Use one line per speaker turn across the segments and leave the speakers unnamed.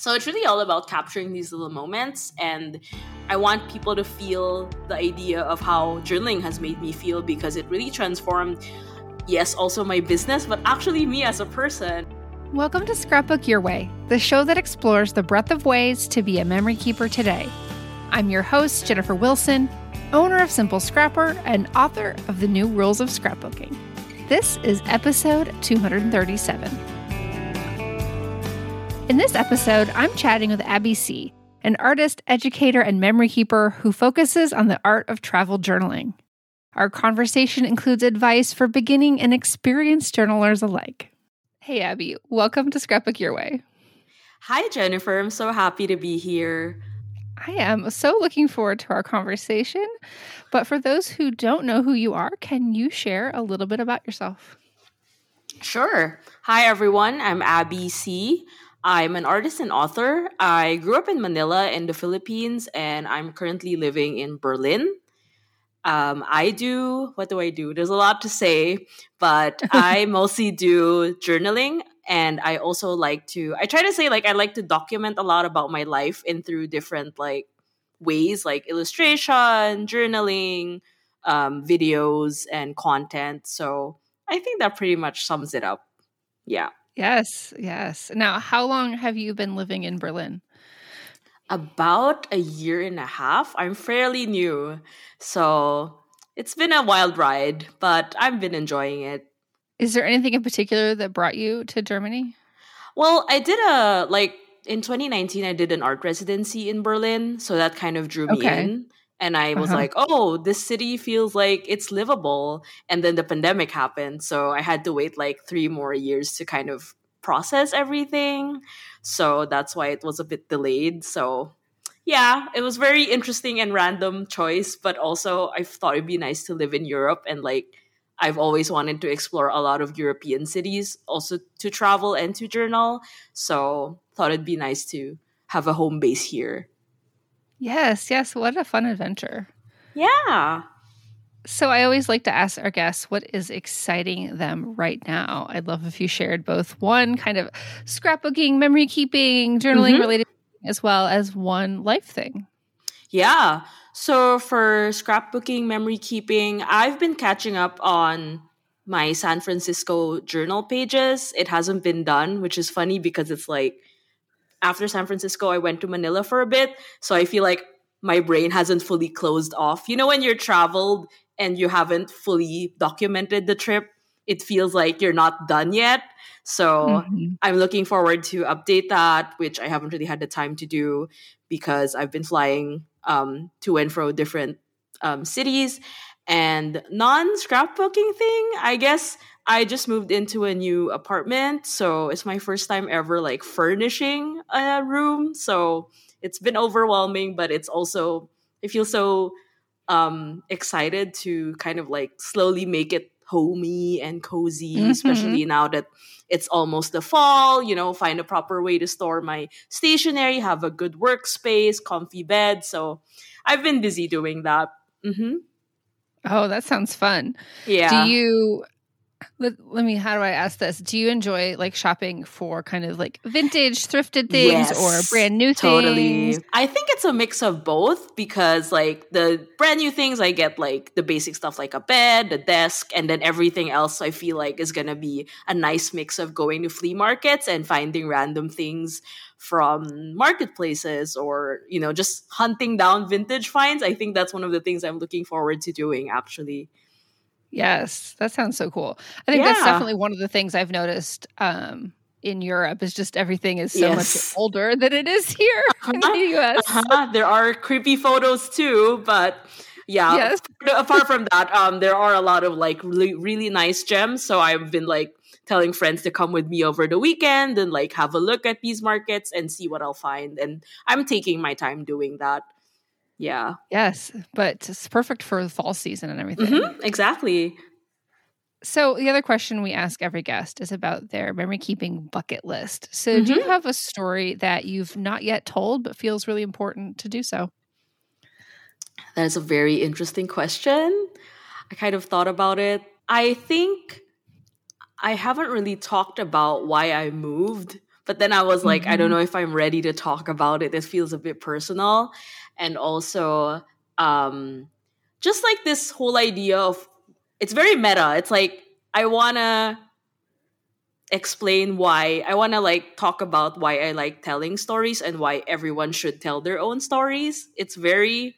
So it's really all about capturing these little moments and I want people to feel the idea of how journaling has made me feel because it really transformed yes, also my business, but actually me as a person.
Welcome to Scrapbook Your Way, the show that explores the breadth of ways to be a memory keeper today. I'm your host, Jennifer Wilson, owner of Simple Scrapper and author of the new rules of scrapbooking. This is episode 237. In this episode, I'm chatting with Abbey Sy., an artist, educator, and memory keeper who focuses on the art of travel journaling. Our conversation includes advice for beginning and experienced journalers alike. Hey, Abbey, welcome to Scrapbook Your Way.
Hi, Jennifer. I'm so happy to be here.
I am so looking forward to our conversation. But for those who don't know who you are, can you share a little bit about yourself?
Sure. Hi, everyone. I'm Abbey Sy. I'm an artist and author. I grew up in Manila in the Philippines, and I'm currently living in Berlin. Um, I do, what do I do? There's a lot to say, but I mostly do journaling and i also like to i try to say like i like to document a lot about my life in through different like ways like illustration journaling um, videos and content so i think that pretty much sums it up yeah
yes yes. Now how long have you been living in berlin?
About a year and a half. I'm fairly new so it's been a wild ride but i've been enjoying it.
Is there anything in particular that brought you to Germany?
Well, I did a like in 2019 I did an art residency in Berlin, so that kind of drew me okay. in and I was uh-huh. like, "Oh, this city feels like it's livable." And then the pandemic happened, so I had to wait like 3 more years to kind of process everything. So that's why it was a bit delayed. So yeah, it was very interesting and random choice, but also I thought it'd be nice to live in Europe and like I've always wanted to explore a lot of European cities, also to travel and to journal. So thought it'd be nice to have a home base here.
Yes, yes. What a fun adventure.
Yeah.
So I always like to ask our guests what is exciting them right now. I'd love if you shared both one kind of scrapbooking, memory keeping, journaling mm-hmm. related, as well as one life thing.
Yeah. So for scrapbooking, memory keeping, I've been catching up on my San Francisco journal pages. It hasn't been done, which is funny because it's like after San Francisco, I went to Manila for a bit. So I feel like my brain hasn't fully closed off. You know, when you're traveled and you haven't fully documented the trip, it feels like you're not done yet. So mm-hmm. I'm looking forward to update that, which I haven't really had the time to do because I've been flying um, to and fro different um, cities. And non scrapbooking thing, I guess I just moved into a new apartment. So it's my first time ever like furnishing a room. So it's been overwhelming, but it's also, I feel so um, excited to kind of like slowly make it homey and cozy, mm-hmm. especially now that it's almost the fall, you know, find a proper way to store my stationery, have a good workspace, comfy bed. So I've been busy doing that. Mm-hmm.
Oh, that sounds fun.
Yeah.
Do you let, let me how do i ask this? Do you enjoy like shopping for kind of like vintage thrifted things yes, or brand new totally. things?
I think it's a mix of both because like the brand new things i get like the basic stuff like a bed a desk and then everything else i feel like is gonna be a nice mix of going to flea markets and finding random things from marketplaces or you know just hunting down vintage finds. I think that's one of the things i'm looking forward to doing actually
yes that sounds so cool i think yeah. that's definitely one of the things i've noticed um, in Europe is just everything is so yes. much older than it is here uh-huh. in the US.
Uh-huh. There are creepy photos too, but yeah. Yes. Apart from that, um, there are a lot of like really, really nice gems. So I've been like telling friends to come with me over the weekend and like have a look at these markets and see what I'll find. And I'm taking my time doing that. Yeah.
Yes, but it's perfect for the fall season and everything.
Mm-hmm, exactly.
So the other question we ask every guest is about their memory keeping bucket list. So mm-hmm. do you mm-hmm. have a story that you've not yet told but feels really important to do so?
That is a very interesting question. I kind of thought about it. I think I haven't really talked about why I moved, but then I was like, mm-hmm. I don't mm-hmm. know if I'm ready to talk about it. This feels a bit personal. And also, um, just like this whole idea of it's very meta. It's like, I want to explain why I want to like talk about why I like telling stories and why everyone should tell their own stories. It's very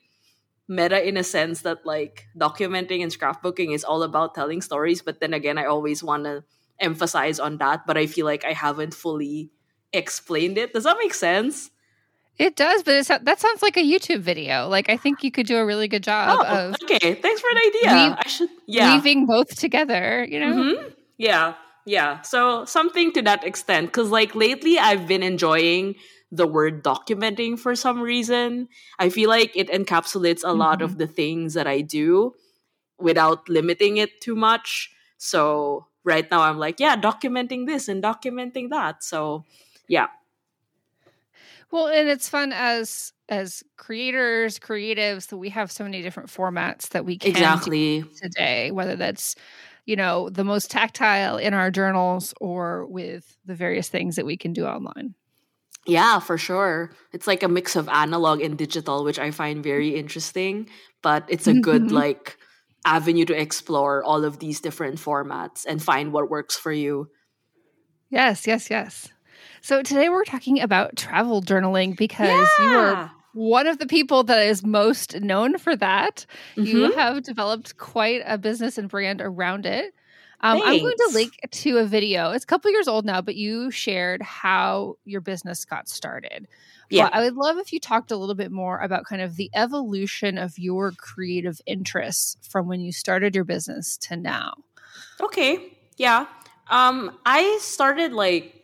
meta in a sense that like documenting and scrapbooking is all about telling stories but then again i always want to emphasize on that but i feel like i haven't fully explained it does that make sense
it does but that sounds like a youtube video like i think you could do a really good job oh, of
okay thanks for an idea i should yeah
weaving both together you know
mm-hmm. yeah yeah so something to that extent because like lately i've been enjoying the word documenting for some reason. I feel like it encapsulates a mm-hmm. lot of mm-hmm. the things that I do without limiting it too much. So right now I'm like, yeah, documenting this and documenting that. So yeah.
Well, and it's fun as as creators, creatives that we have so many different formats that we can
exactly
today, whether that's you know the most tactile in our journals or with the various things that we can do online.
Yeah, for sure. It's like a mix of analog and digital, which I find very interesting. But it's a good mm-hmm. like avenue to explore all of these different formats and find what works for you.
Yes, yes, yes. So today we're talking about travel journaling because yeah. you are one of the people that is most known for that. Mm-hmm. You have developed quite a business and brand around it. Um, I'm going to link to a video. It's a couple years old now, but you shared how your business got started. Yeah. But I would love if you talked a little bit more about kind of the evolution of your creative interests from when you started your business to now.
Okay. Yeah. Um, I started like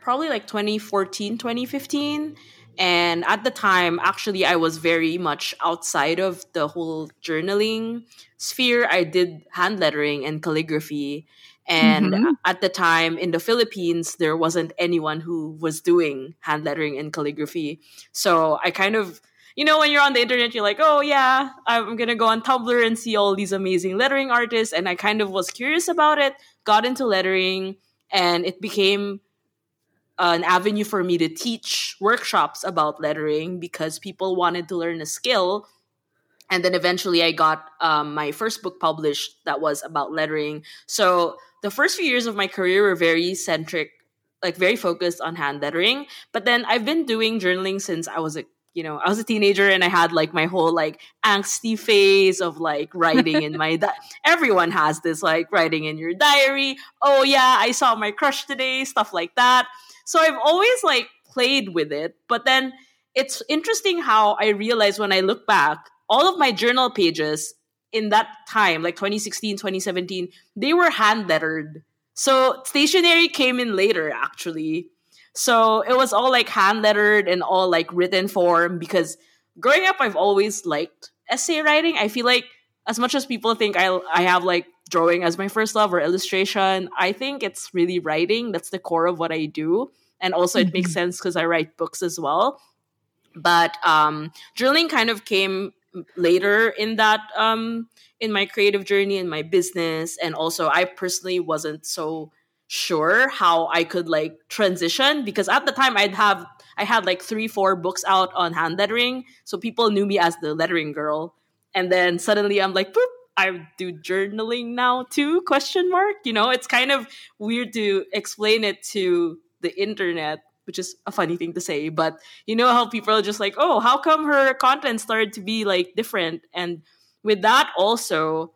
probably like 2014, 2015 and at the time, actually, I was very much outside of the whole journaling sphere. I did hand lettering and calligraphy. And mm-hmm. at the time in the Philippines, there wasn't anyone who was doing hand lettering and calligraphy. So I kind of, you know, when you're on the internet, you're like, oh, yeah, I'm going to go on Tumblr and see all these amazing lettering artists. And I kind of was curious about it, got into lettering, and it became an avenue for me to teach workshops about lettering because people wanted to learn a skill. And then eventually i got um, my first book published that was about lettering. So the first few years of my career were very centric like very focused on hand lettering. But then i've been doing journaling since i was a you know i was a teenager and i had like my whole like angsty phase of like writing in my di- everyone has this like writing in your diary. Oh yeah i saw my crush today stuff like that so I've always like played with it, but then it's interesting how I realized when I look back, all of my journal pages in that time, like 2016, 2017, they were hand lettered. So stationery came in later actually. So it was all like hand lettered and all like written form because growing up I've always liked essay writing. I feel like as much as people think I I have like drawing as my first love or illustration, I think it's really writing. That's the core of what I do and also it makes mm-hmm. sense because I write books as well. But um, journaling kind of came later in that um, in my creative journey in my business, and also I personally wasn't so sure how I could like transition because at the time I'd have I had like three four books out on hand lettering, so people knew me as the lettering girl, and then suddenly I'm like, boop, I do journaling now too? Question mark. You know, it's kind of weird to explain it to the internet which is a funny thing to say, but you know how people are just like, oh, how come her content started to be like different? And with that also,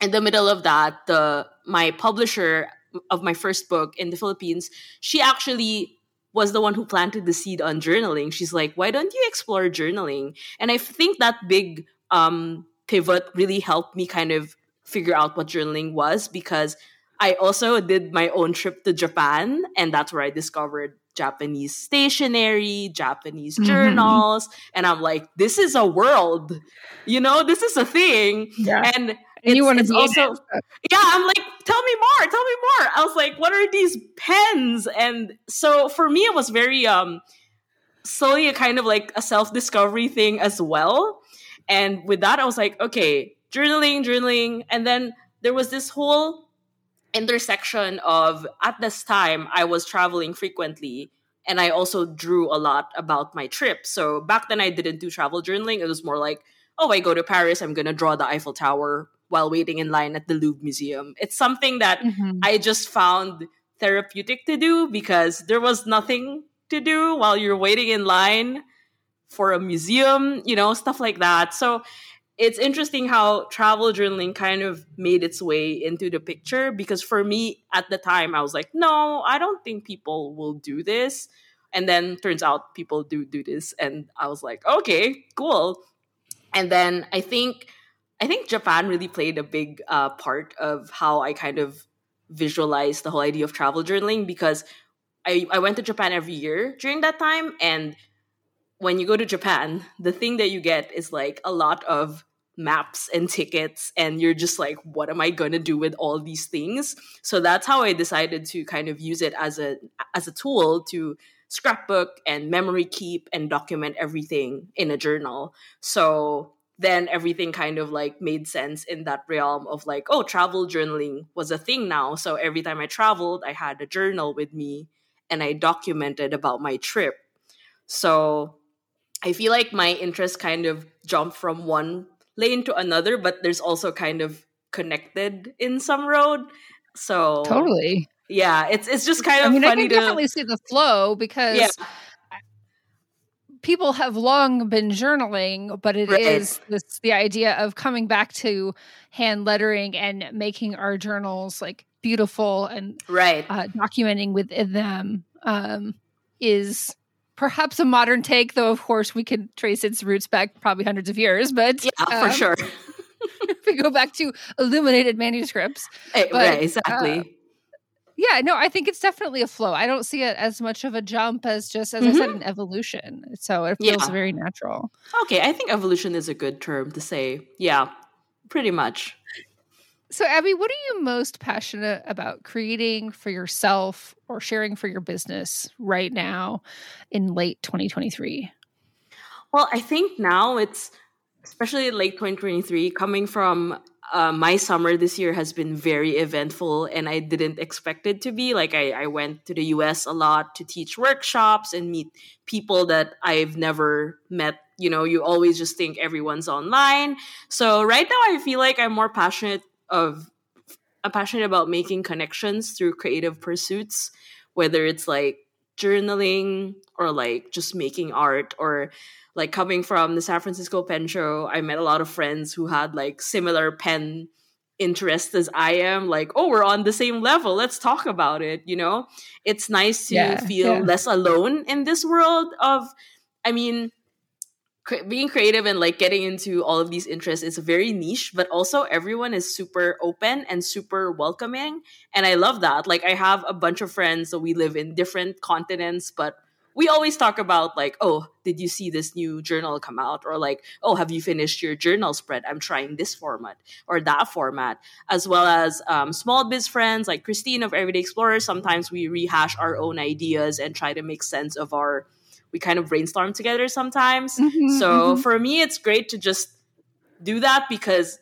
in the middle of that, the my publisher of my first book in the Philippines, she actually was the one who planted the seed on journaling. She's like, why don't you explore journaling? And I think that big um, pivot really helped me kind of figure out what journaling was because I also did my own trip to Japan, and that's where I discovered Japanese stationery, Japanese mm-hmm. journals, and I'm like, this is a world, you know, this is a thing,
yeah.
and.
And you want to also,
yeah. I'm like, tell me more, tell me more. I was like, what are these pens? And so for me, it was very um, slowly a kind of like a self discovery thing as well. And with that, I was like, okay, journaling, journaling, and then there was this whole intersection of at this time I was traveling frequently and I also drew a lot about my trip. So back then I didn't do travel journaling. It was more like, oh, I go to Paris, I'm gonna draw the Eiffel Tower while waiting in line at the Louvre Museum. It's something that mm-hmm. I just found therapeutic to do because there was nothing to do while you're waiting in line for a museum, you know, stuff like that. So it's interesting how travel journaling kind of made its way into the picture because for me at the time I was like, no, I don't think people will do this. And then turns out people do do this and I was like, okay, cool. And then I think I think Japan really played a big uh, part of how I kind of visualized the whole idea of travel journaling because I, I went to Japan every year during that time and when you go to Japan, the thing that you get is like a lot of maps and tickets and you're just like what am i going to do with all these things? So that's how i decided to kind of use it as a as a tool to scrapbook and memory keep and document everything in a journal. So then everything kind of like made sense in that realm of like oh travel journaling was a thing now. So every time i traveled i had a journal with me and i documented about my trip. So i feel like my interest kind of jumped from one lane to another, but there's also kind of connected in some road. So
totally,
yeah, it's it's just kind of.
I mean,
funny
I can
to,
definitely see the flow because. Yeah. People have long been journaling, but it right. is this the idea of coming back to hand lettering and making our journals like beautiful and
right
uh, documenting within them um, is perhaps a modern take, though of course we can trace its roots back probably hundreds of years. But
yeah, um, for sure.
if we go back to illuminated manuscripts,
hey, but, right, exactly. Uh,
yeah, no, I think it's definitely a flow. I don't see it as much of a jump as just, as mm-hmm. I said, mm-hmm. an evolution. So it feels yeah. very natural.
Okay, I think evolution is a good term to say. Yeah, pretty much.
So, Abbey, what are you most passionate about creating for yourself or sharing for your business right now in late 2023?
Well, I think now it's especially late 2023 coming from uh, my summer this year has been very eventful and I didn't expect it to be. Like, I, I went to the US a lot to teach workshops and meet people that I've never met. You know, you always just think everyone's online. So, right now, I feel like I'm more passionate of I'm passionate about making connections through creative pursuits, whether it's like journaling or like just making art or like coming from the San Francisco Pen Show, I met a lot of friends who had like similar pen interests as I am. Like, oh, we're on the same level. Let's talk about it. You know, it's nice to yeah, feel yeah. less alone in this world of, I mean, being creative and like getting into all of these interests is very niche but also everyone is super open and super welcoming and i love that. Like i have a bunch of friends so we live in different continents but we always talk about like oh did you see this new journal come out? or like oh have you finished your journal spread? I'm trying this format or that format. As well as um, small biz friends like christine of everyday explorer sometimes we rehash our own ideas and try to make sense of our we kind of brainstorm together sometimes. Mm-hmm, so mm-hmm. for me, it's great to just do that because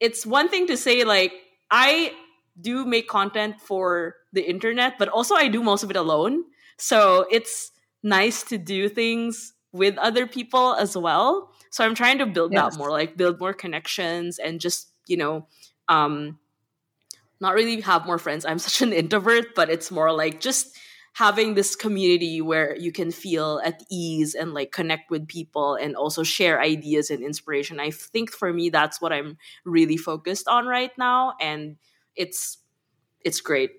it's one thing to say, like, I do make content for the internet, but also I do most of it alone. So it's nice to do things with other people as well. So I'm trying to build yes. that more, like build more connections and just, you know, um, not really have more friends. I'm such an introvert, but it's more like just having this community where you can feel at ease and like connect with people and also share ideas and inspiration. I think for me that's what I'm really focused on right now and it's it's great.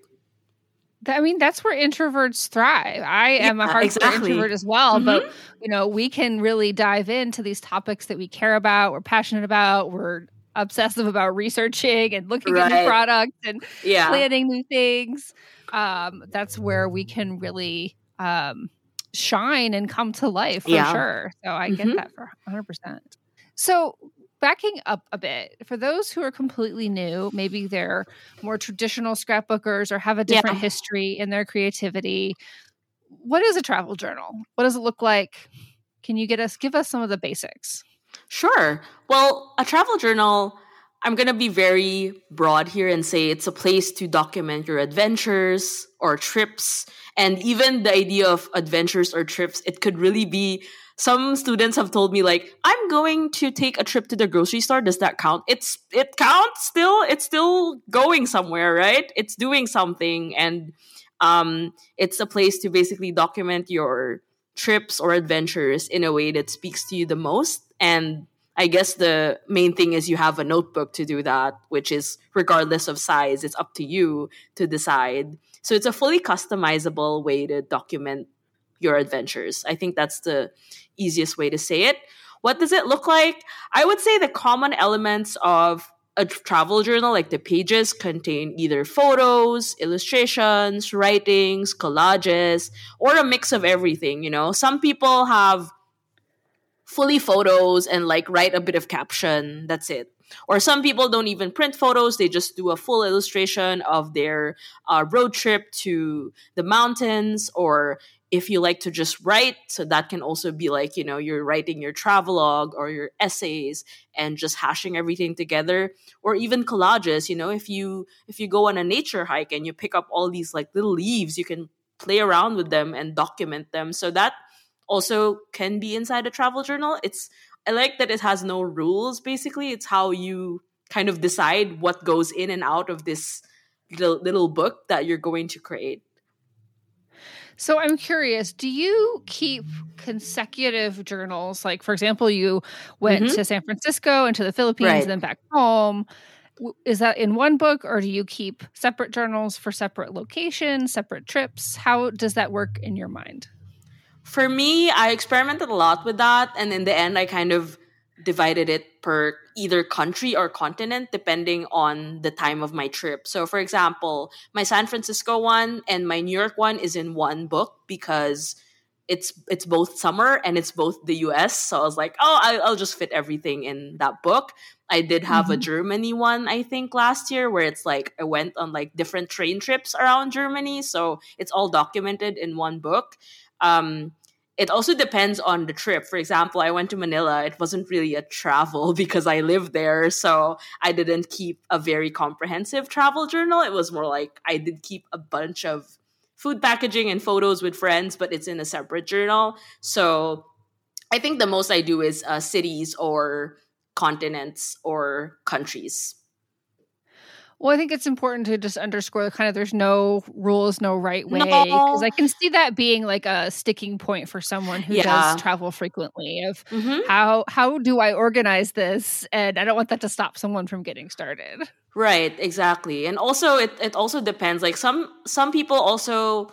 I mean, that's where introverts thrive. I am a hardcore exactly. introvert as well, mm-hmm. but you know, we can really dive into these topics that we care about, we're passionate about, we're obsessive about researching and looking right. at new products and yeah. planning new things. Um, that's where we can really um, shine and come to life for yeah. sure. So I mm-hmm. get that for 100%. So backing up a bit, for those who are completely new, maybe they're more traditional scrapbookers or have a different yeah. history in their creativity. What is a travel journal? What does it look like? Can you get us give us some of the basics?
Sure. Well, a travel journal, I'm going to be very broad here and say it's a place to document your adventures or trips. And even the idea of adventures or trips, it could really be some students have told me like i'm going to take a trip to the grocery store. Does that count? It's it counts still it's still going somewhere right? It's doing something. And um it's a place to basically document your trips or adventures in a way that speaks to you the most. And I guess the main thing is you have a notebook to do that, which is regardless of size, it's up to you to decide. So it's a fully customizable way to document your adventures. I think that's the easiest way to say it. What does it look like? I would say the common elements of a travel journal, like the pages, contain either photos, illustrations, writings, collages, or a mix of everything. You know, some people have fully photos and like write a bit of caption. That's it. Or some people don't even print photos, they just do a full illustration of their uh, road trip to the mountains. Or if you like to just write, so that can also be like, you know, you're writing your travelogue or your essays and just hashing everything together. Or even collages, you know, if you if you go on a nature hike and you pick up all these like little leaves, you can play around with them and document them. So that also can be inside a travel journal. It's I like that it has no rules basically. It's how you kind of decide what goes in and out of this little, little book that you're going to create.
So I'm curious, do you keep consecutive journals? Like, for example, you went mm-hmm. to San Francisco and to the Philippines right. and then back home. Is that in one book, or do you keep separate journals for separate locations, separate trips? How does that work in your mind?
For me, I experimented a lot with that. And in the end, I kind of divided it per either country or continent depending on the time of my trip. So for example, my San Francisco one and my New York one is in one book because it's it's both summer and it's both the US. So I was like, "Oh, I, will just fit everything in that book." I did have mm-hmm. a Germany one I think last year where it's like I went on like different train trips around Germany, so it's all documented in one book. Um, it also depends on the trip. For example, I went to Manila. It wasn't really a travel because I lived there. So I didn't keep a very comprehensive travel journal. It was more like I did keep a bunch of food packaging and photos with friends, but it's in a separate journal. So I think the most I do is uh, cities or continents or countries.
Well, I think it's important to just underscore the kind of there's no rules, no right way. Because no. I can see that being like a sticking point for someone who yeah. does travel frequently of mm-hmm. how how do I organize this? And I don't want that to stop someone from getting started.
Right, exactly. And also it, it also depends. Like some some people also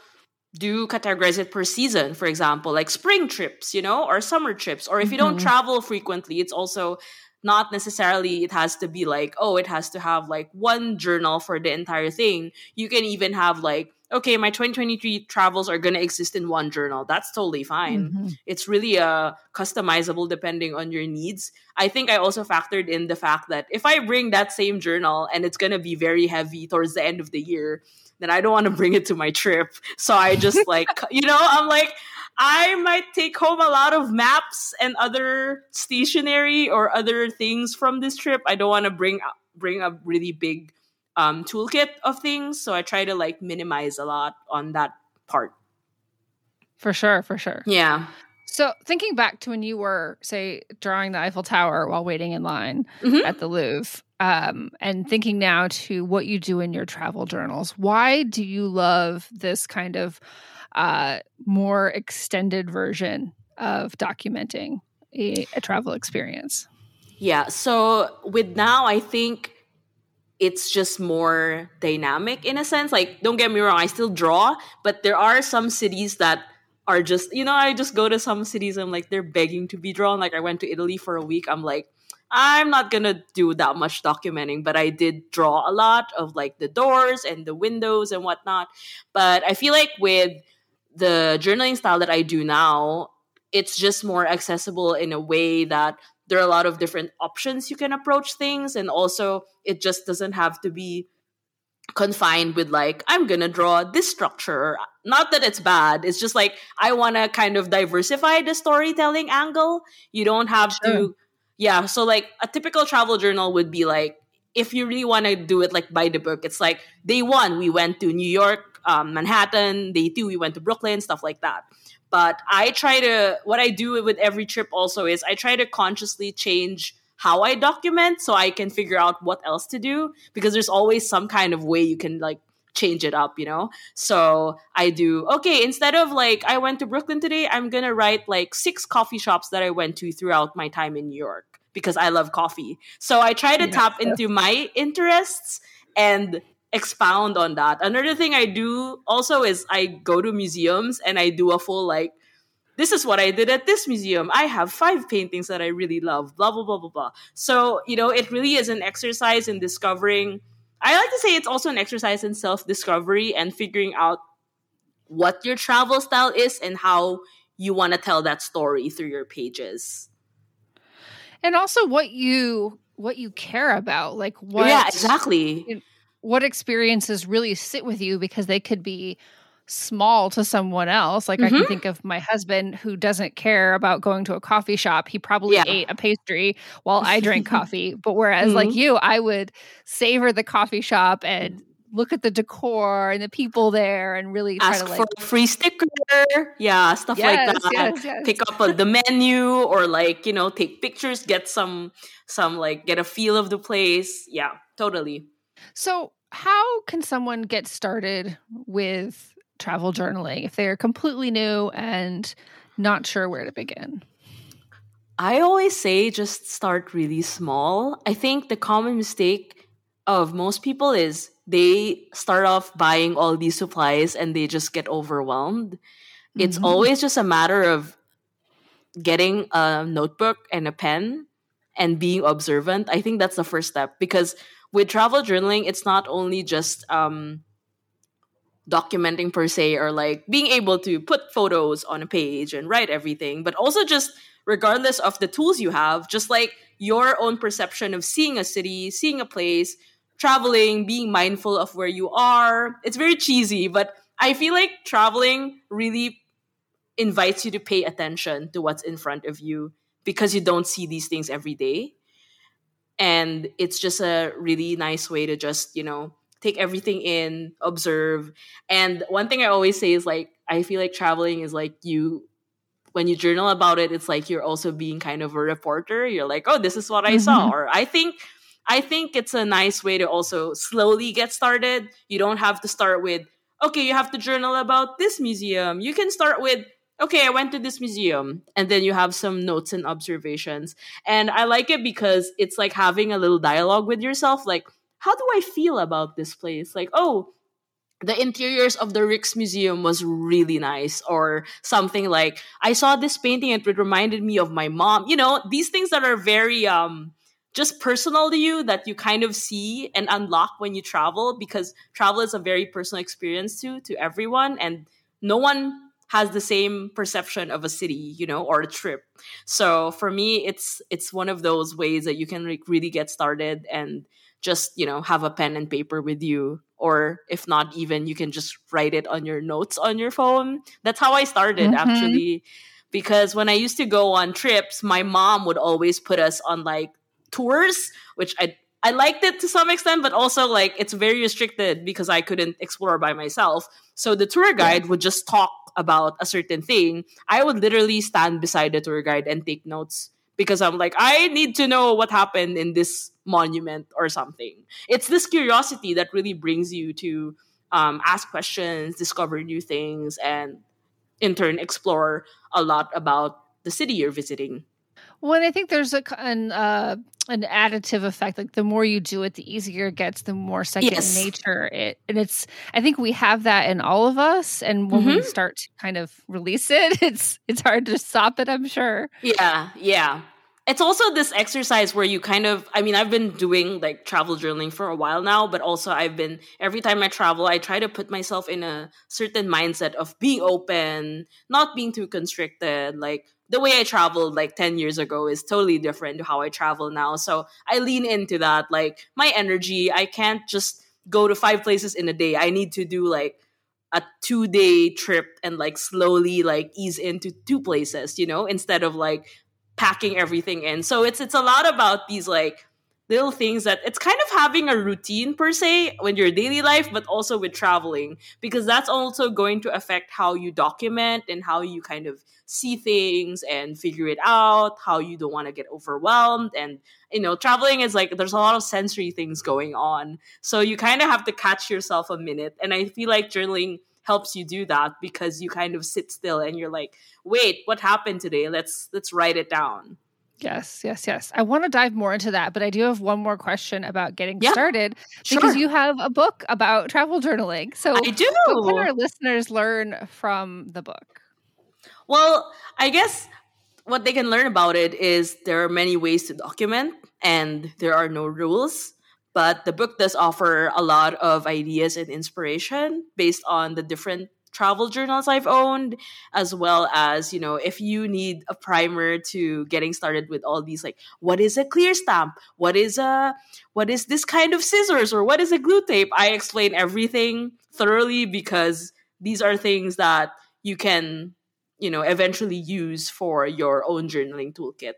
do categorize it per season, for example, like spring trips, you know, or summer trips. Or if you mm-hmm. don't travel frequently, it's also not necessarily it has to be like oh it has to have like one journal for the entire thing. You can even have like okay my 2023 travels are going to exist in one journal. That's totally fine. Mm-hmm. it's really uh customizable depending on your needs. I think i also factored in the fact that if i bring that same journal and it's going to be very heavy towards the end of the year then i don't want to bring it to my trip. So i just like you know i'm like I might take home a lot of maps and other stationery or other things from this trip. I don't want to bring bring a really big um, toolkit of things, so I try to like minimize a lot on that part.
For sure, for sure.
Yeah.
So thinking back to when you were, say, drawing the Eiffel Tower while waiting in line mm-hmm. at the Louvre, um, and thinking now to what you do in your travel journals, why do you love this kind of uh, more extended version of documenting a, a travel experience.
Yeah. So with now, I think it's just more dynamic in a sense. Like, don't get me wrong, I still draw, but there are some cities that are just, you know, I just go to some cities and like they're begging to be drawn. Like, I went to Italy for a week. I'm like, I'm not gonna do that much documenting, but I did draw a lot of like the doors and the windows and whatnot. But I feel like with the journaling style that I do now, it's just more accessible in a way that there are a lot of different options you can approach things. And also it just doesn't have to be confined with like i'm gonna draw this structure. Not that it's bad. It's just like i want to kind of diversify the storytelling angle. You don't have sure. to yeah so like a typical travel journal would be like if you really want to do it like by the book it's like day one we went to new york um, manhattan day two we went to brooklyn stuff like that but I try to, what I do with every trip also is I try to consciously change how I document so I can figure out what else to do because there's always some kind of way you can like change it up, you know? So I do, okay, instead of like, I went to Brooklyn today, I'm gonna write like six coffee shops that I went to throughout my time in New York because I love coffee. So I try to yeah. tap into my interests and expound on that. Another thing I do also is I go to museums and I do a full like this is what I did at this museum. I have five paintings that I really love, blah, blah, blah, blah, blah. So, you know, it really is an exercise in discovering. I like to say it's also an exercise in self discovery and figuring out what your travel style is and how you want to tell that story through your pages.
And also what you what you care about like what
yeah exactly
what experiences really sit with you because they could be small to someone else. Like mm-hmm. I can mm-hmm. think of my husband who doesn't care about going to a coffee shop. He probably yeah. ate a pastry while I drank coffee. But whereas mm-hmm. like you, I would savor the coffee shop and look at the decor and the people there and really try
ask
to like
for a free sticker yeah stuff yes, like that yes, yes. pick up the menu or like you know take pictures get some some like get a feel of the place yeah totally
so, how can someone get started with travel journaling if they're completely new and not sure where to begin?
I always say just start really small. I think the common mistake of most people is they start off buying all these supplies and they just get overwhelmed. Mm-hmm. It's always just a matter of getting a notebook and a pen and being observant. I think that's the first step because with travel journaling, it's not only just um, documenting per se or like being able to put photos on a page and write everything, but also just regardless of the tools you have, just like your own perception of seeing a city, seeing a place, traveling, being mindful of where you are. It's very cheesy, but I feel like traveling really invites you to pay attention to what's in front of you because you don't see these things every day and it's just a really nice way to just you know take everything in observe. And one thing i always say is like i feel like traveling is like you when you journal about it it's like you're also being kind of a reporter. You're like oh this is what i mm-hmm. saw or i think i think it's a nice way to also slowly get started. You don't have to start with okay you have to journal about this museum you can start with okay, I went to this museum, and then you have some notes and observations. And I like it because it's like having a little dialogue with yourself. Like, how do I feel about this place? Like, oh, the interiors of the Rijksmuseum was really nice, or something like I saw this painting and it reminded me of my mom. You know, these things that are very um just personal to you that you kind of see and unlock when you travel because travel is a very personal experience to to everyone and no one has the same perception of a city you know or a trip. So for me it's it's one of those ways that you can like really get started and just you know have a pen and paper with you. Or if not even you can just write it on your notes on your phone. That's how i started mm-hmm. actually. Because when i used to go on trips my mom would always put us on like tours which i I liked it to some extent, but also like it's very restricted because I couldn't explore by myself. So the tour guide would just talk about a certain thing. I would literally stand beside the tour guide and take notes because I'm like, I need to know what happened in this monument or something. It's this curiosity that really brings you to um, ask questions, discover new things, and in turn explore a lot about the city you're visiting.
Well, I think there's a, an uh, an additive effect. Like the more you do it, the easier it gets. The more second yes. nature it, and it's. I think we have that in all of us, and when mm-hmm. we start to kind of release it, it's it's hard to stop it. I'm sure.
Yeah, yeah it's also this exercise where you kind of i mean i've been doing like travel journaling for a while now but also i've been every time i travel i try to put myself in a certain mindset of being open not being too constricted like the way i traveled like 10 years ago is totally different to how i travel now so i lean into that like my energy i can't just go to five places in a day i need to do like a two day trip and like slowly like ease into two places you know instead of like packing everything in. So it's it's a lot about these like little things that it's kind of having a routine per se when your daily life but also with traveling because that's also going to affect how you document and how you kind of see things and figure it out how you don't want to get overwhelmed and you know traveling is like there's a lot of sensory things going on so you kind of have to catch yourself a minute and i feel like journaling helps you do that because you kind of sit still and you're like wait, what happened today? Let's let's write it down.
Yes, yes, yes. I want to dive more into that, but I do have one more question about getting yeah, started because sure. you have a book about travel journaling. So
I do.
What can our listeners learn from the book?
Well, I guess what they can learn about it is there are many ways to document and there are no rules. But the book does offer a lot of ideas and inspiration based on the different travel journals I've owned, as well as, you know, if you need a primer to getting started with all these like what is a clear stamp? What is a what is this kind of scissors or what is a glue tape? I explain everything thoroughly because these are things that you can, you know, eventually use for your own journaling toolkit.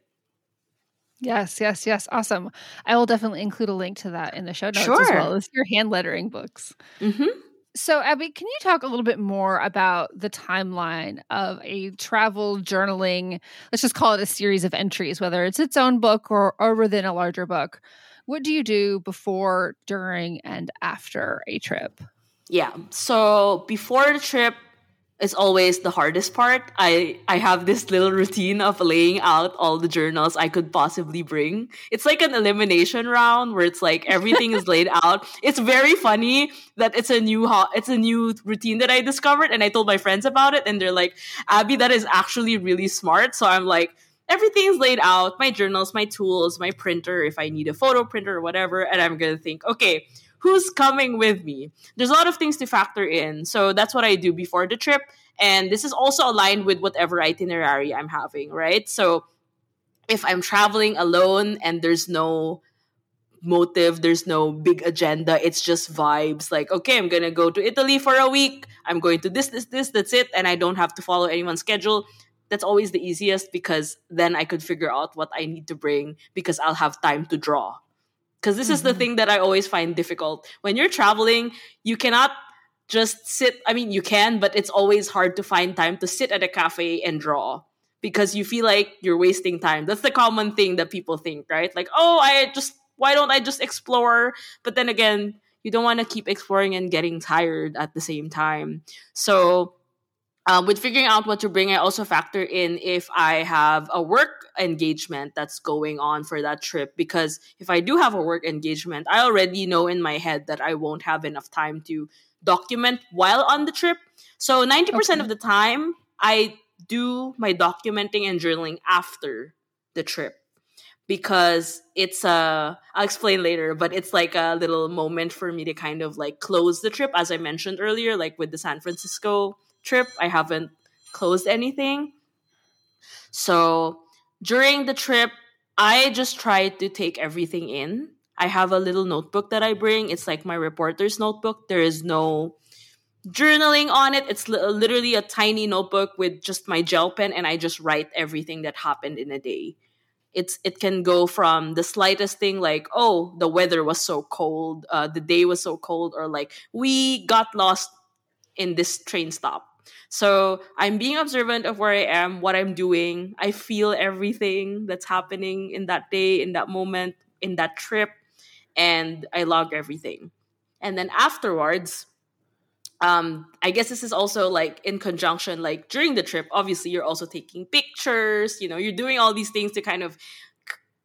Yes, yes, yes. Awesome. I will definitely include a link to that in the show notes sure. as well as your hand lettering books.
Mm-hmm.
So, Abbey, can you talk a little bit more about the timeline of a travel journaling? Let's just call it a series of entries, whether it's its own book or, or within a larger book. What do you do before, during, and after a trip?
Yeah. So, before the trip, is always the hardest part. I I have this little routine of laying out all the journals I could possibly bring. It's like an elimination round where it's like everything is laid out. It's very funny that it's a new ho- it's a new routine that I discovered and I told my friends about it and they're like, "Abbey, that is actually really smart." So I'm like, everything's laid out, my journals, my tools, my printer if I need a photo printer or whatever, and I'm going to think, "Okay, who's coming with me. There's a lot of things to factor in. So that's what I do before the trip. And this is also aligned with whatever itinerary I'm having, right? So if I'm traveling alone and there's no motive, there's no big agenda, it's just vibes like, okay, I'm gonna go to Italy for a week, I'm going to this, this, this, that's it, and I don't have to follow anyone's schedule. That's always the easiest because then I could figure out what I need to bring because I'll have time to draw because this mm-hmm. is the mm-hmm. thing that I always find difficult. When you're traveling, you cannot just sit. I mean, you can, but it's always hard to find time to sit at a cafe and draw because you feel like you're wasting time. That's the common thing that people think, right? Like, oh, I just, why don't I just explore? But then again, you don't want to keep exploring and getting tired at the same time. So, um, with figuring out what to bring, I also factor in if I have a work engagement that's going on for that trip. Because if I do have a work engagement, I already know in my head that I won't have enough time to document while on the trip. So 90% okay. of the time, I do my documenting and journaling after the trip because it's a I'll explain later, but it's like a little moment for me to kind of like close the trip as I mentioned earlier like with the San Francisco trip. I haven't closed anything. So during the trip, I just try to take everything in. I have a little notebook that I bring. It's like my reporter's notebook. There is no journaling on it. It's li- literally a tiny notebook with just my gel pen, and I just write everything that happened in a day. It's it can go from the slightest thing like oh the weather was so cold, uh, the day was so cold, or like we got lost in this train stop so I'm being observant of where I am, what I'm doing. I feel everything that's happening in that day, in that moment, in that trip, and I log everything. And then afterwards, um i guess this is also like in conjunction like during the trip obviously you're also taking pictures you know you're doing all these things to kind of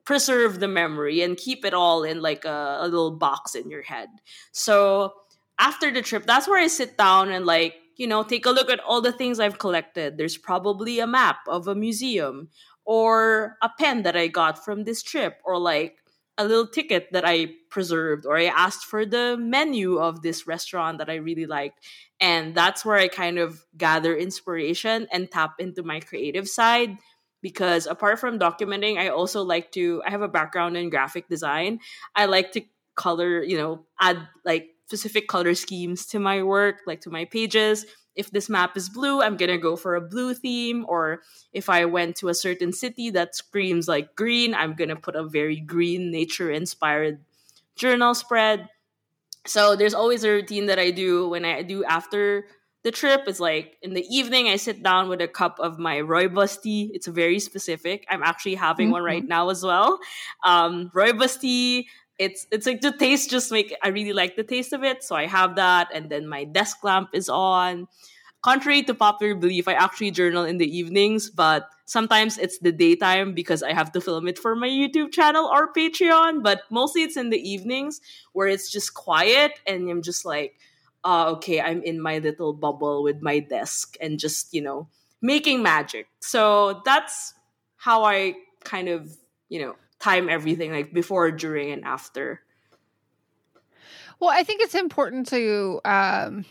preserve the memory and keep it all in like a, a little box in your head so after the trip that's where i sit down and like you know take a look at all the things i've collected there's probably a map of a museum or a pen that i got from this trip or like a little ticket that I preserved, or I asked for the menu of this restaurant that I really liked. And that's where I kind of gather inspiration and tap into my creative side. Because apart from documenting, I also like to, I have a background in graphic design. I like to color, you know, add like specific color schemes to my work, like to my pages if this map is blue, I'm gonna go for a blue theme. Or if I went to a certain city that screams like green, I'm gonna put a very green, nature inspired journal spread. So there's always a routine that I do when I do after the trip. It's like in the evening, I sit down with a cup of my rooibos tea. It's very specific. I'm actually having mm-hmm. one right now as well. Um, rooibos tea it's it's like the taste just make I really like the taste of it, so I have that, and then my desk lamp is on. Contrary to popular belief, I actually journal in the evenings, but sometimes it's the daytime because I have to film it for my YouTube channel or Patreon. But mostly it's in the evenings where it's just quiet and I'm just like, uh, okay, I'm in my little bubble with my desk and just, you know, making magic. So that's how I kind of, you know, time everything like before, during, and after.
Well, I think it's important to um,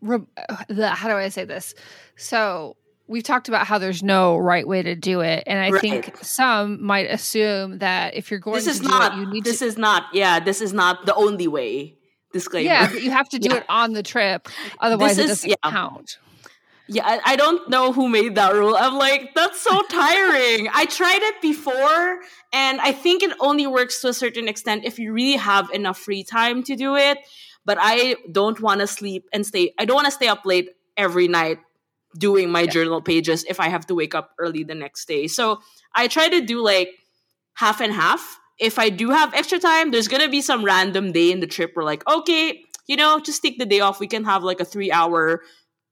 re- the how do I say this? So we've talked about how there's no right way to do it, and I right. think some might assume that if you're going
this
to
is
do
not,
it, you need
this
to.
is not. Yeah, this is not the only way. Disclaimer.
Yeah, but you have to do yeah. it on the trip, otherwise this it doesn't yeah. count.
Yeah, I, I, don't know who made that rule. I'm like, that's so tiring. I tried it before, and I think it only works to a certain extent if you really have enough free time to do it. But I don't want to sleep and stay. I don't want to stay up late every night doing my yeah. journal pages if I have to wake up early the next day. So I try to do like half and half. If I do have extra time, there's gonna be some random day in the trip where like, okay, you know, just take the day off. We can have like a three hour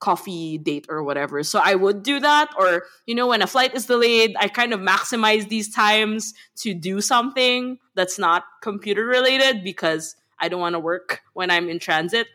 coffee date or whatever. So I would do that. Or, you know, when a flight is delayed, I kind of maximize these times to do something that's not computer related because I don't want to work when I'm in transit.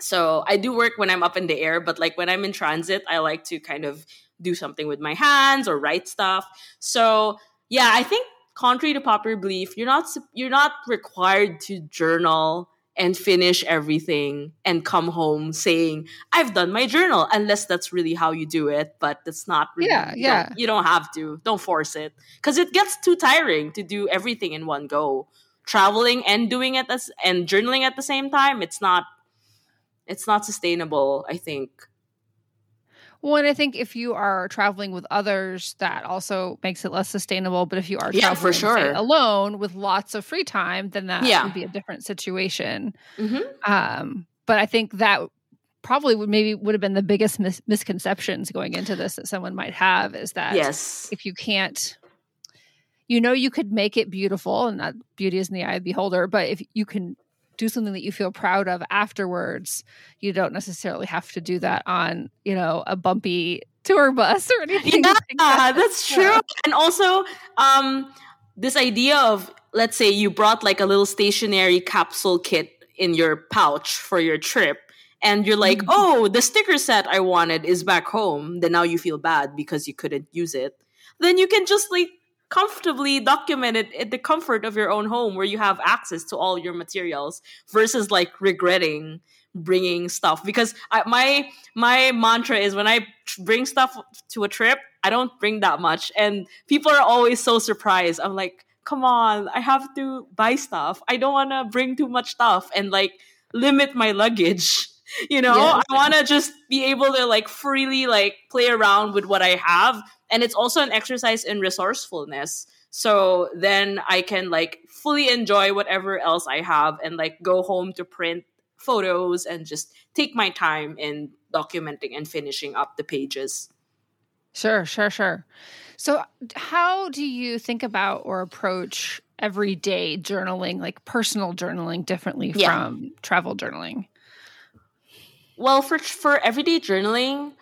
So I do work when I'm up in the air, but like when I'm in transit, I like to kind of do something with my hands or write stuff. So yeah, I think contrary to popular belief, you're not you're not required to journal and finish everything and come home saying i've done my journal unless that's really how you do it but that's not really
yeah
you
yeah.
don't, you don't have to. Don't force it. Because it gets too tiring to do everything in one go. Traveling and doing it as and journaling at the same time it's not it's not sustainable i think
well, and I think if you are traveling with others, that also makes it less sustainable. But if you are
yeah,
traveling
for sure.
say, alone with lots of free time, then that
yeah.
would be a different situation.
Mm-hmm.
Um, but I think that probably would maybe would have been the biggest mis- misconceptions going into this that someone might have is that
yes,
if you can't, you know, you could make it beautiful, and that beauty is in the eye of the beholder. But if you can do something that you feel proud of afterwards. You don't necessarily have to do that on, you know, a bumpy tour bus or anything.
Yeah,
like
that. that's true. Yeah. And also, um, this idea of let's say you brought like a little stationary capsule kit in your pouch for your trip and you're like, mm-hmm. oh, the sticker set I wanted is back home, then now you feel bad because you couldn't use it. Then you can just like comfortably documented in the comfort of your own home where you have access to all your materials versus like regretting bringing stuff. Because I, my my mantra is when I bring stuff to a trip I don't bring that much. And people are always so surprised. I'm like come on I have to buy stuff. I don't want to bring too much stuff and like limit my luggage. You know? Yeah. I want to just be able to like freely like play around with what I have and it's also an exercise in resourcefulness. So then i can like fully enjoy whatever else i have and like go home to print photos and just take my time in documenting and finishing up the pages.
Sure sure sure. So how do you think about or approach everyday journaling like personal journaling differently yeah. from travel journaling?
Well, for for everyday journaling,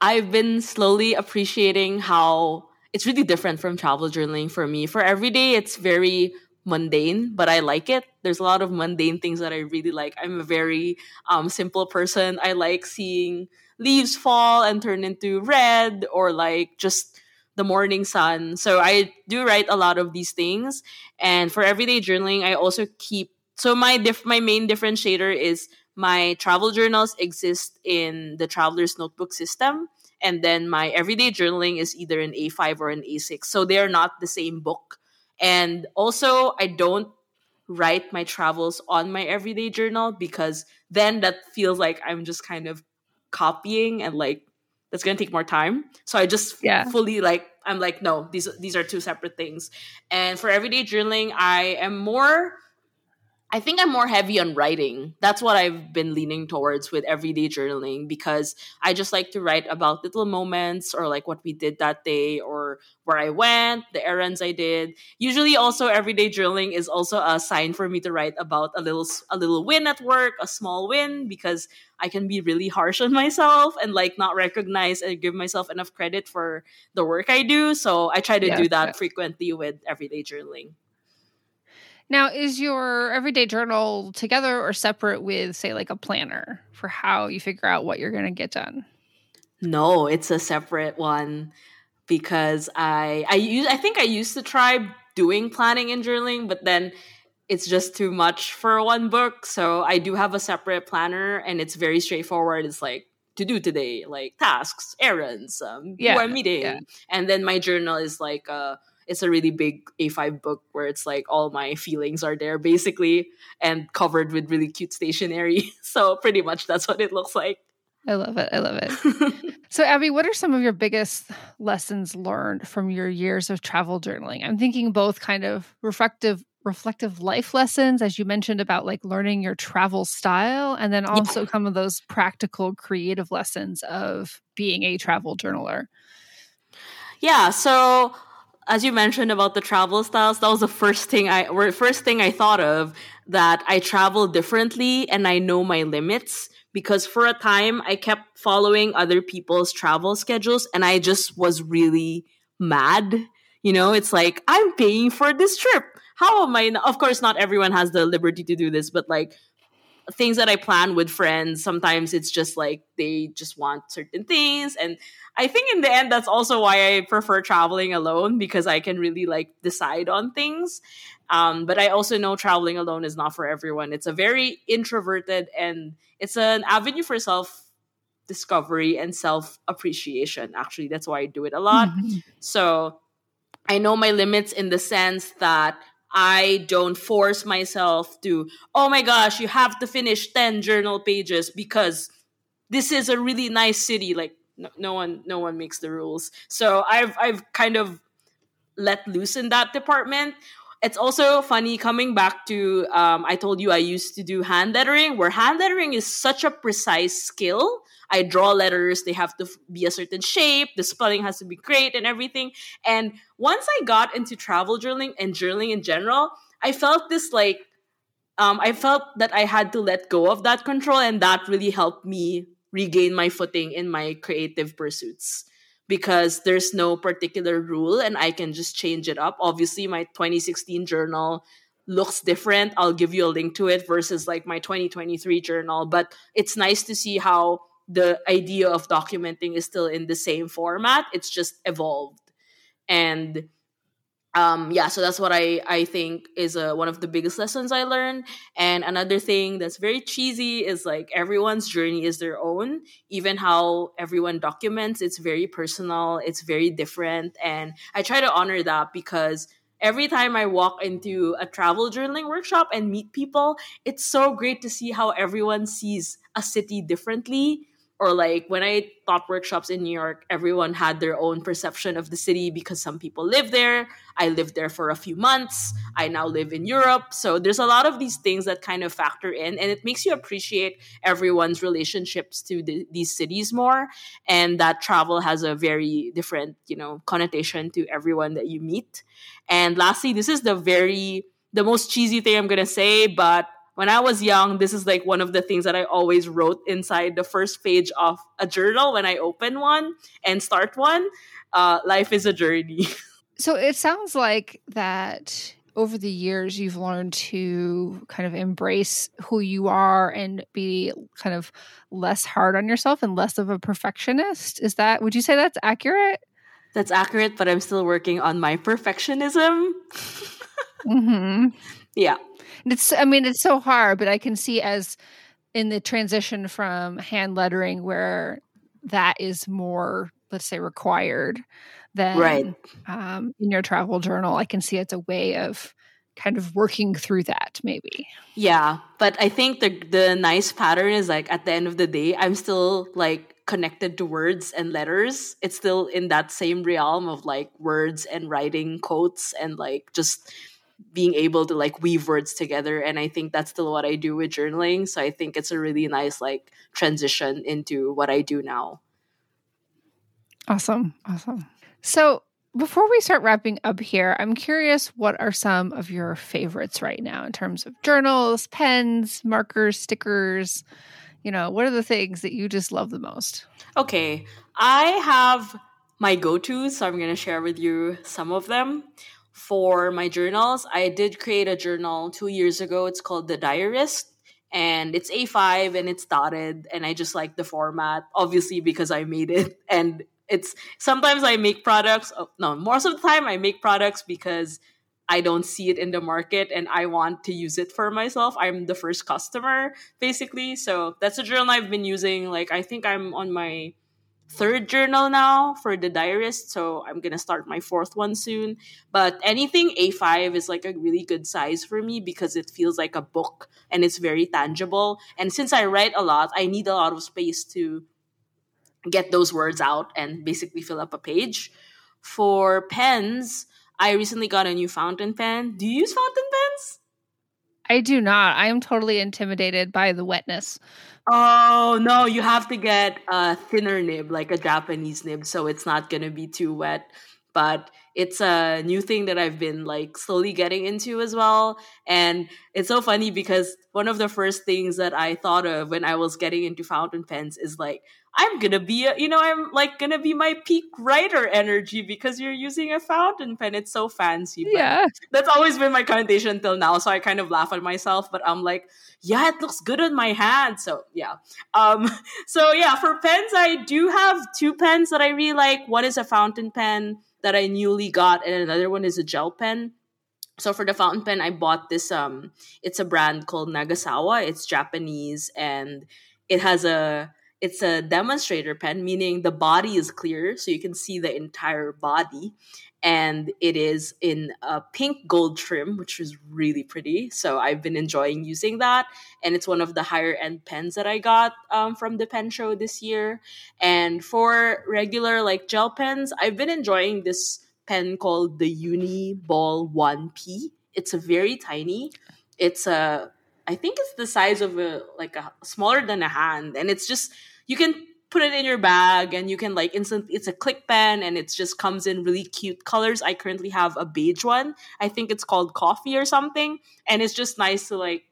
I've been slowly appreciating how it's really different from travel journaling for me. For everyday, it's very mundane, but I like it. There's a lot of mundane things that I really like. I'm a very um, simple person. I like seeing leaves fall and turn into red or like just the morning sun. So I do write a lot of these things. And for everyday journaling, I also keep so my diff my main differentiator is my travel journals exist in the traveler's notebook system and then my everyday journaling is either an A5 or an A6. So they're not the same book. And also I don't write my travels on my everyday journal because then that feels like I'm just kind of copying and like that's going to take more time. So I just yeah. fully like I'm like no, these these are two separate things. And for everyday journaling, I am more I think I'm more heavy on writing. That's what I've been leaning towards with everyday journaling because I just like to write about little moments or like what we did that day or where I went, the errands I did. Usually also everyday journaling is also a sign for me to write about a little a little win at work, a small win because I can be really harsh on myself and like not recognize and give myself enough credit for the work I do. So I try to yeah, do that yeah. frequently with everyday journaling.
Now, is your everyday journal together or separate with, say, like a planner for how you figure out what you're going to get done?
No, it's a separate one because I I use I think I used to try doing planning and journaling, but then it's just too much for one book. So I do have a separate planner, and it's very straightforward. It's like to do today, like tasks, errands, um, yeah, who I'm meeting, yeah. and then my journal is like uh it's a really big A5 book where it's like all my feelings are there basically and covered with really cute stationery. So pretty much that's what it looks like.
I love it. I love it. so, Abbey, what are some of your biggest lessons learned from your years of travel journaling? I'm thinking both kind of reflective reflective life lessons as you mentioned about like learning your travel style and then also yeah. some of those practical creative lessons of being a travel journaler.
Yeah, so as you mentioned about the travel styles, that was the first thing I first thing I thought of that I travel differently and I know my limits because for a time I kept following other people's travel schedules and I just was really mad. You know, it's like I'm paying for this trip. How am I? Not? Of course, not everyone has the liberty to do this, but like things that I plan with friends, sometimes it's just like they just want certain things. And I think in the end, that's also why I prefer traveling alone because I can really like decide on things. Um, but I also know traveling alone is not for everyone. It's a very introverted and it's an avenue for self discovery and self appreciation. Actually, that's why I do it a lot. Mm-hmm. So I know my limits in the sense that I don't force myself to, oh my gosh, you have to finish 10 journal pages because this is a really nice city. Like no, one no one makes the rules. So I've I've kind of let loose in that department. It's also funny coming back to um, I told you I used to do hand lettering, where hand lettering is such a precise skill I draw letters, they have to be a certain shape, the spelling has to be great and everything. And once I got into travel journaling and journaling in general, I felt this like um, I felt that I had to let go of that control, and that really helped me regain my footing in my creative pursuits because there's no particular rule and I can just change it up. Obviously, my 2016 journal looks different. I'll give you a link to it versus like my 2023 journal, but it's nice to see how the idea of documenting is still in the same format it's just evolved and um, yeah so that's what i i think is uh, one of the biggest lessons i learned. And another thing that's very cheesy is like everyone's journey is their own. Even how everyone documents it's very personal it's very different. And i try to honor that because every time I walk into a travel journaling workshop and meet people, it's so great to see how everyone sees a city differently or like when I taught workshops in New York, everyone had their own perception of the city because some people live there. I lived there for a few months. I now live in Europe. So there's a lot of these things that kind of factor in, and it makes you appreciate everyone's relationships to the, these cities more. And that travel has a very different, you know, connotation to everyone that you meet. And lastly, this is the very the most cheesy thing I'm gonna say, but when I was young, this is like one of the things that I always wrote inside the first page of a journal when I open one and start one. Uh, life is a journey.
so it sounds like that over the years you've learned to kind of embrace who you are and be kind of less hard on yourself and less of a perfectionist. Is that, would you say that's accurate?
That's accurate, but I'm still working on my perfectionism.
mm-hmm.
Yeah.
It's I mean it's so hard, but I can see as in the transition from hand lettering where that is more let's say required than
right.
um, in your travel journal. I can see it's a way of kind of working through that maybe.
Yeah, but I think the the nice pattern is like at the end of the day I'm still like connected to words and letters. It's still in that same realm of like words and writing quotes and like just being able to like weave words together and i think that's still what i do with journaling so i think it's a really nice like transition into what i do now.
Awesome awesome. So before we start wrapping up here i'm curious what are some of your favorites right now in terms of journals pens markers stickers? You know what are the things that you just love the most?
Okay i have my go-to's so i'm going to share with you some of them for my journals. I did create a journal two years ago. It's called The Diarist. And it's A5 and it's dotted. And I just like the format, obviously, because I made it. And it's sometimes I make products. Oh, no, most of the time I make products because I don't see it in the market and I want to use it for myself. I'm the first customer, basically. So that's a journal I've been using. Like, I think I'm on my third journal now for the diarist so i'm gonna start my fourth one soon. But anything a5 is like a really good size for me because it feels like a book and it's very tangible. And since i write a lot i need a lot of space to get those words out and basically fill up a page. For pens i recently got a new fountain pen. Do you use fountain pens?
I do not. I am totally intimidated by the wetness
Oh no, you have to get a thinner nib, like a Japanese nib, so it's not gonna be too wet. But it's a new thing that I've been like slowly getting into as well. And it's so funny because one of the first things that I thought of when I was getting into fountain pens is like, I'm gonna be, a, you know, I'm like gonna be my peak writer energy because you're using a fountain pen. It's so fancy.
yeah.
That's always been my connotation until now. So I kind of laugh at myself, but I'm like, yeah, it looks good on my hand. So yeah. Um, so yeah, for pens, I do have two pens that I really like. One is a fountain pen that I newly got, and another one is a gel pen. So for the fountain pen, I bought this. Um, it's a brand called Nagasawa. It's Japanese, and it has a it's a demonstrator pen, meaning the body is clear, so you can see the entire body. And it is in a pink gold trim, which is really pretty. So I've been enjoying using that. And it's one of the higher end pens that I got um, from the pen show this year. And for regular like gel pens, I've been enjoying this pen called the Uni Ball 1P. It's a very tiny. It's a I think it's the size of a like a smaller than a hand, and it's just you can put it in your bag and you can like instant it's a click pen and it just comes in really cute colors. I currently have a beige one. I think it's called coffee or something. And it's just nice to like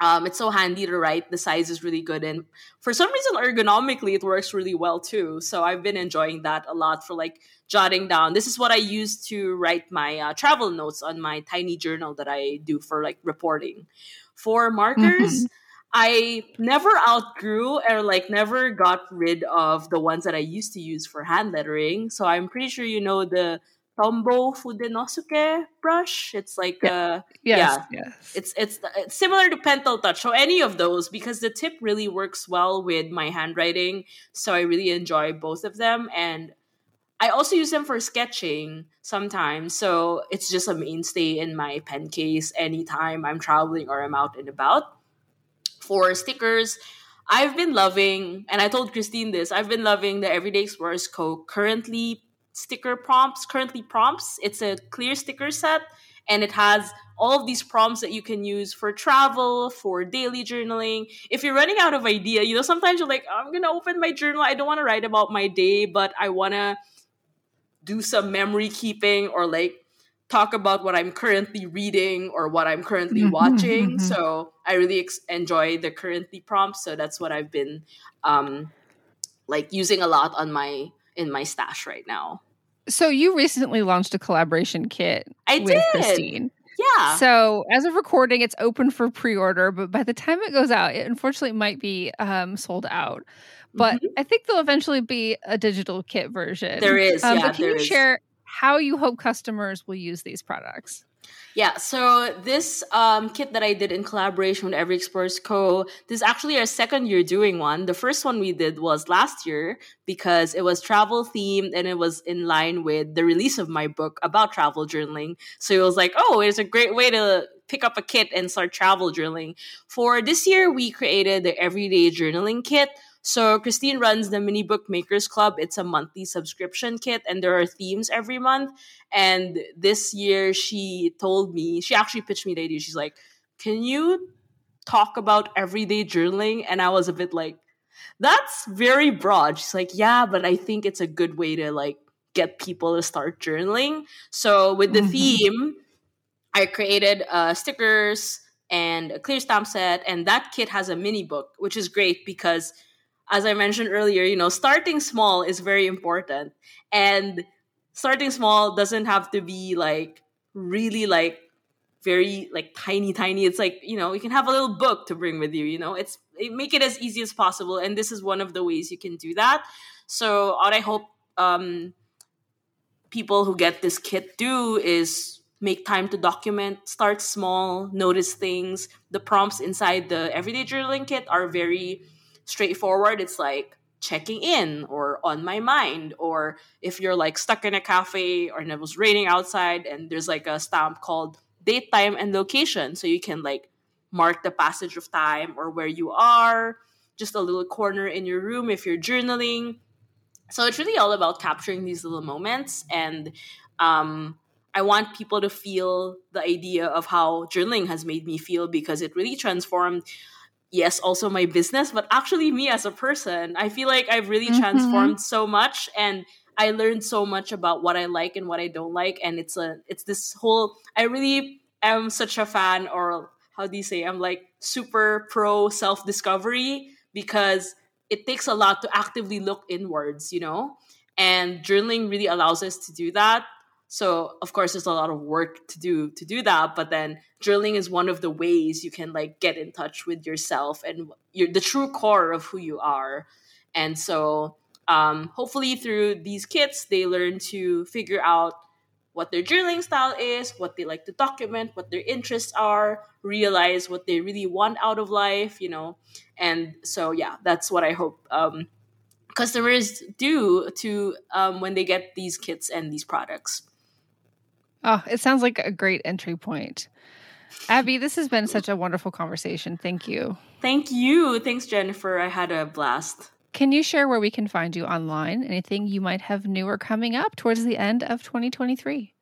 um, it's so handy to write. The size is really good. And for some reason ergonomically it works really well too. So i've been enjoying that a lot for like jotting down. This is what i use to write my uh, travel notes on my tiny journal that i do for like reporting. For markers, mm-hmm. I never outgrew or like never got rid of the ones that I used to use for hand lettering. So I'm pretty sure you know the Tombow Fudenosuke brush. It's like yeah. Uh,
yes, yeah, yes.
It's, it's it's similar to Pentel Touch. So any of those because the tip really works well with my handwriting. So I really enjoy both of them and I also use them for sketching sometimes. So it's just a mainstay in my pen case anytime I'm traveling or I'm out and about. For stickers, I've been loving, and I told Christine this, I've been loving the Everyday Explorers Co. currently sticker prompts, currently prompts. It's a clear sticker set and it has all of these prompts that you can use for travel, for daily journaling. If you're running out of idea, you know, sometimes you're like, I'm gonna open my journal. I don't want to write about my day, but I wanna do some memory keeping or like talk about what I'm currently reading or what I'm currently
Mhm,
watching.
mhm.
So I really ex- enjoy the currently prompts. So that's what I've been um, like using a lot on my in my stash right now.
So you recently launched a collaboration kit
I
with
did.
Christine.
Yeah.
So as of recording, it's open for pre-order, but by the time it goes out, it unfortunately might be um, sold out. But
Mhm.
I think there'll eventually be a digital kit version.
there is.
Um,
yeah,
but can you
is.
share how you hope customers will use these products?
Yeah, so this um, kit that I did in collaboration with Every Explorers Co. This is actually our second year doing one. The first one we did was last year because it was travel themed and it was in line with the release of my book about travel journaling. So it was like, oh, it's a great way to pick up a kit and start travel journaling. For this year, we created the Everyday Journaling Kit. So Christine runs the Mini Book Makers Club. It's a monthly subscription kit, and there are themes every month. And this year, she told me, she actually pitched me the idea. She's like, Can you talk about everyday journaling? And I was a bit like, That's very broad. She's like, Yeah, but I think it's a good way to like get people to start journaling. So with the
Mhm.
theme, I created uh, stickers and a clear stamp set, and that kit has a mini book, which is great because, as I mentioned earlier, you know, starting small is very important, and starting small doesn't have to be like really like very like tiny tiny. It's like you know you can have a little book to bring with you you know? It's it, make it as easy as possible and this is one of the ways you can do that. So what i hope um people who get this kit do is make time to document start small notice things. The prompts inside the everyday journaling kit are very straightforward. It's like checking in or on my mind or if you're like stuck in a cafe or and it was raining outside and there's like a stamp called date time and location. So you can like mark the passage of time or where you are just a little corner in your room if you're journaling. So it's really all about capturing these little moments and um, i want people to feel the idea of how journaling has made me feel because it really transformed yes also my business but actually me as a person i feel like i've really
Mhm.
transformed so much and i learned so much about what i like and what i don't like and it's a it's this whole i really am such a fan or how do you say i'm like super pro self discovery because it takes a lot to actively look inwards you know and journaling really allows us to do that so of course there's a lot of work to do to do that but then journaling is one of the ways you can like get in touch with yourself and your the true core of who you are. And so um, hopefully through these kits they learn to figure out what their journaling style is what they like to document what their interests are realize what they really want out of life you know? And so yeah that's what i hope um, customers do to um, when they get these kits and these products
Oh, it sounds like a great entry point. Abbey, this has been such a wonderful conversation. Thank you.
Thank you. Thanks, Jennifer. I had a blast.
Can you share where we can find you online? Anything you might have new or coming up towards the end of 2023?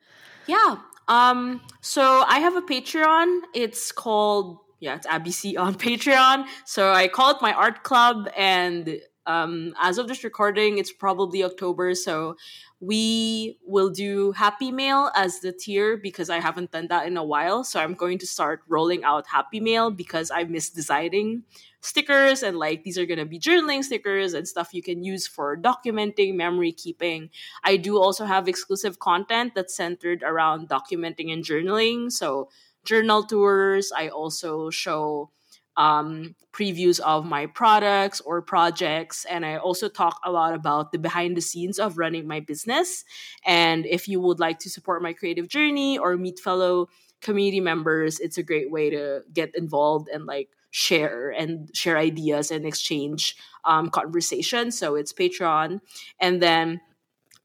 Yeah. Um, so I have a Patreon. It's called yeah, it's ABC on Patreon. So I call it my art club and um as of this recording, it's probably October. So we will do Happy Mail as the tier because I haven't done that in a while. So I'm going to start rolling out Happy Mail because I miss designing stickers and like these are going to be journaling stickers and stuff you can use for documenting, memory keeping. I do also have exclusive content that's centered around documenting and journaling. So journal tours. I also show um, previews of my products or projects. And I also talk a lot about the behind the scenes of running my business. And if you would like to support my creative journey or meet fellow community members, it's a great way to get involved and like share and share ideas and exchange um, conversations. So it's Patreon. And then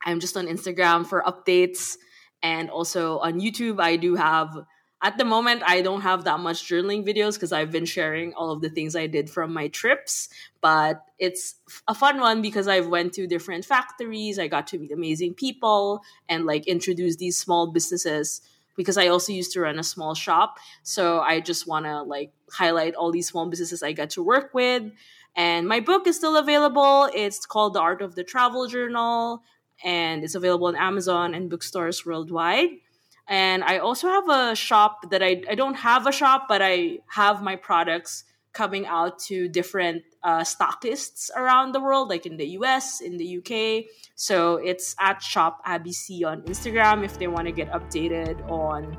I'm just on Instagram for updates. And also on YouTube, I do have at the moment i don't have that much journaling videos because i've been sharing all of the things i did from my trips but it's a fun one because i went to different factories i got to meet amazing people and like introduce these small businesses because i also used to run a small shop. So i just want to like highlight all these small businesses i got to work with. And my book is still available. It's called the art of the travel journal and it's available on amazon and bookstores worldwide And I also have a shop that I, I don't have a shop, but I have my products coming out to different uh, stockists around the world, like in the US, in the UK. So it's at Shop ABC on Instagram if they want to get updated on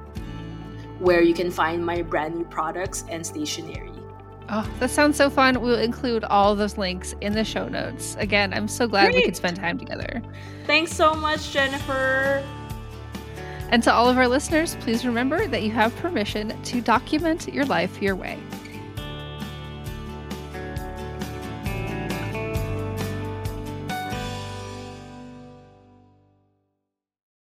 where you can find my brand new products and stationery.
Oh, that sounds so fun. We'll include all those links in the show notes. Again, I'm so glad Great. we could spend time together.
Thanks so much, Jennifer.
And to all of our listeners, please remember that you have permission to document your life your way.